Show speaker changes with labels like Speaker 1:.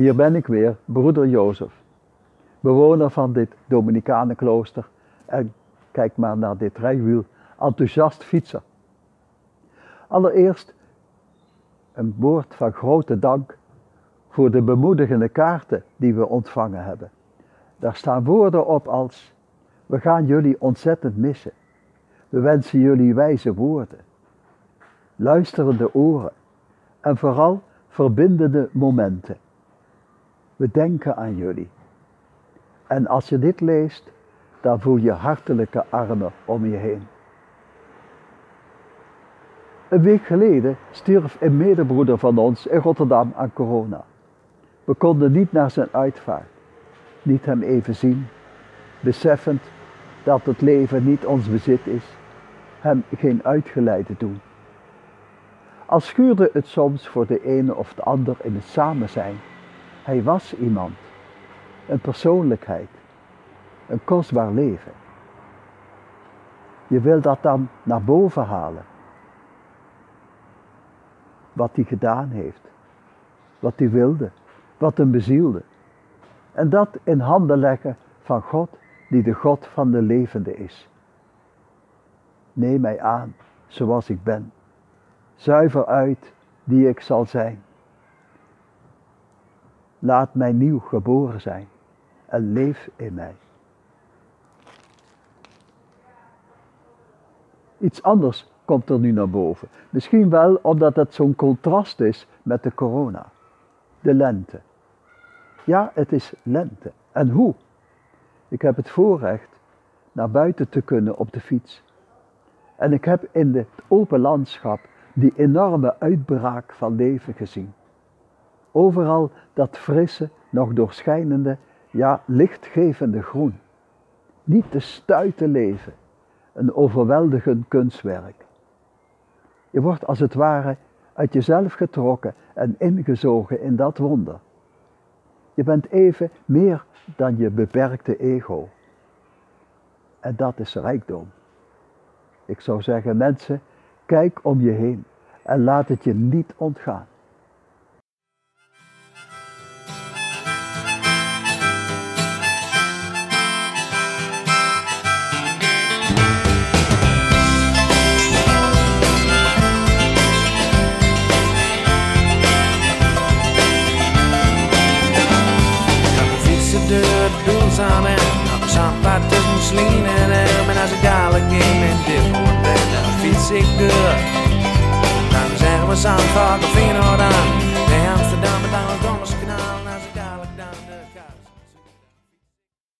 Speaker 1: Hier ben ik weer, broeder Jozef, bewoner van dit Dominicanenklooster en kijk maar naar dit rijwiel, enthousiast fietser. Allereerst een woord van grote dank voor de bemoedigende kaarten die we ontvangen hebben. Daar staan woorden op als: We gaan jullie ontzettend missen. We wensen jullie wijze woorden, luisterende oren en vooral verbindende momenten. We denken aan jullie. En als je dit leest, dan voel je hartelijke armen om je heen. Een week geleden stierf een medebroeder van ons in Rotterdam aan corona. We konden niet naar zijn uitvaart, niet hem even zien, beseffend dat het leven niet ons bezit is, hem geen uitgeleide doen. Al schuurde het soms voor de ene of de ander in het samen zijn, hij was iemand, een persoonlijkheid, een kostbaar leven. Je wil dat dan naar boven halen. Wat hij gedaan heeft, wat hij wilde, wat hem bezielde. En dat in handen leggen van God, die de God van de levende is. Neem mij aan zoals ik ben, zuiver uit die ik zal zijn. Laat mij nieuw geboren zijn en leef in mij. Iets anders komt er nu naar boven. Misschien wel omdat het zo'n contrast is met de corona. De lente. Ja, het is lente. En hoe? Ik heb het voorrecht naar buiten te kunnen op de fiets. En ik heb in het open landschap die enorme uitbraak van leven gezien. Overal dat frisse, nog doorschijnende, ja lichtgevende groen. Niet te stuiten leven, een overweldigend kunstwerk. Je wordt als het ware uit jezelf getrokken en ingezogen in dat wonder. Je bent even meer dan je beperkte ego. En dat is rijkdom. Ik zou zeggen, mensen, kijk om je heen en laat het je niet ontgaan.
Speaker 2: Samen. Op zandpad tussen Slien en Elm. En als ik dadelijk in mijn diphoorn ben, dan fiets ik door. Dan zeggen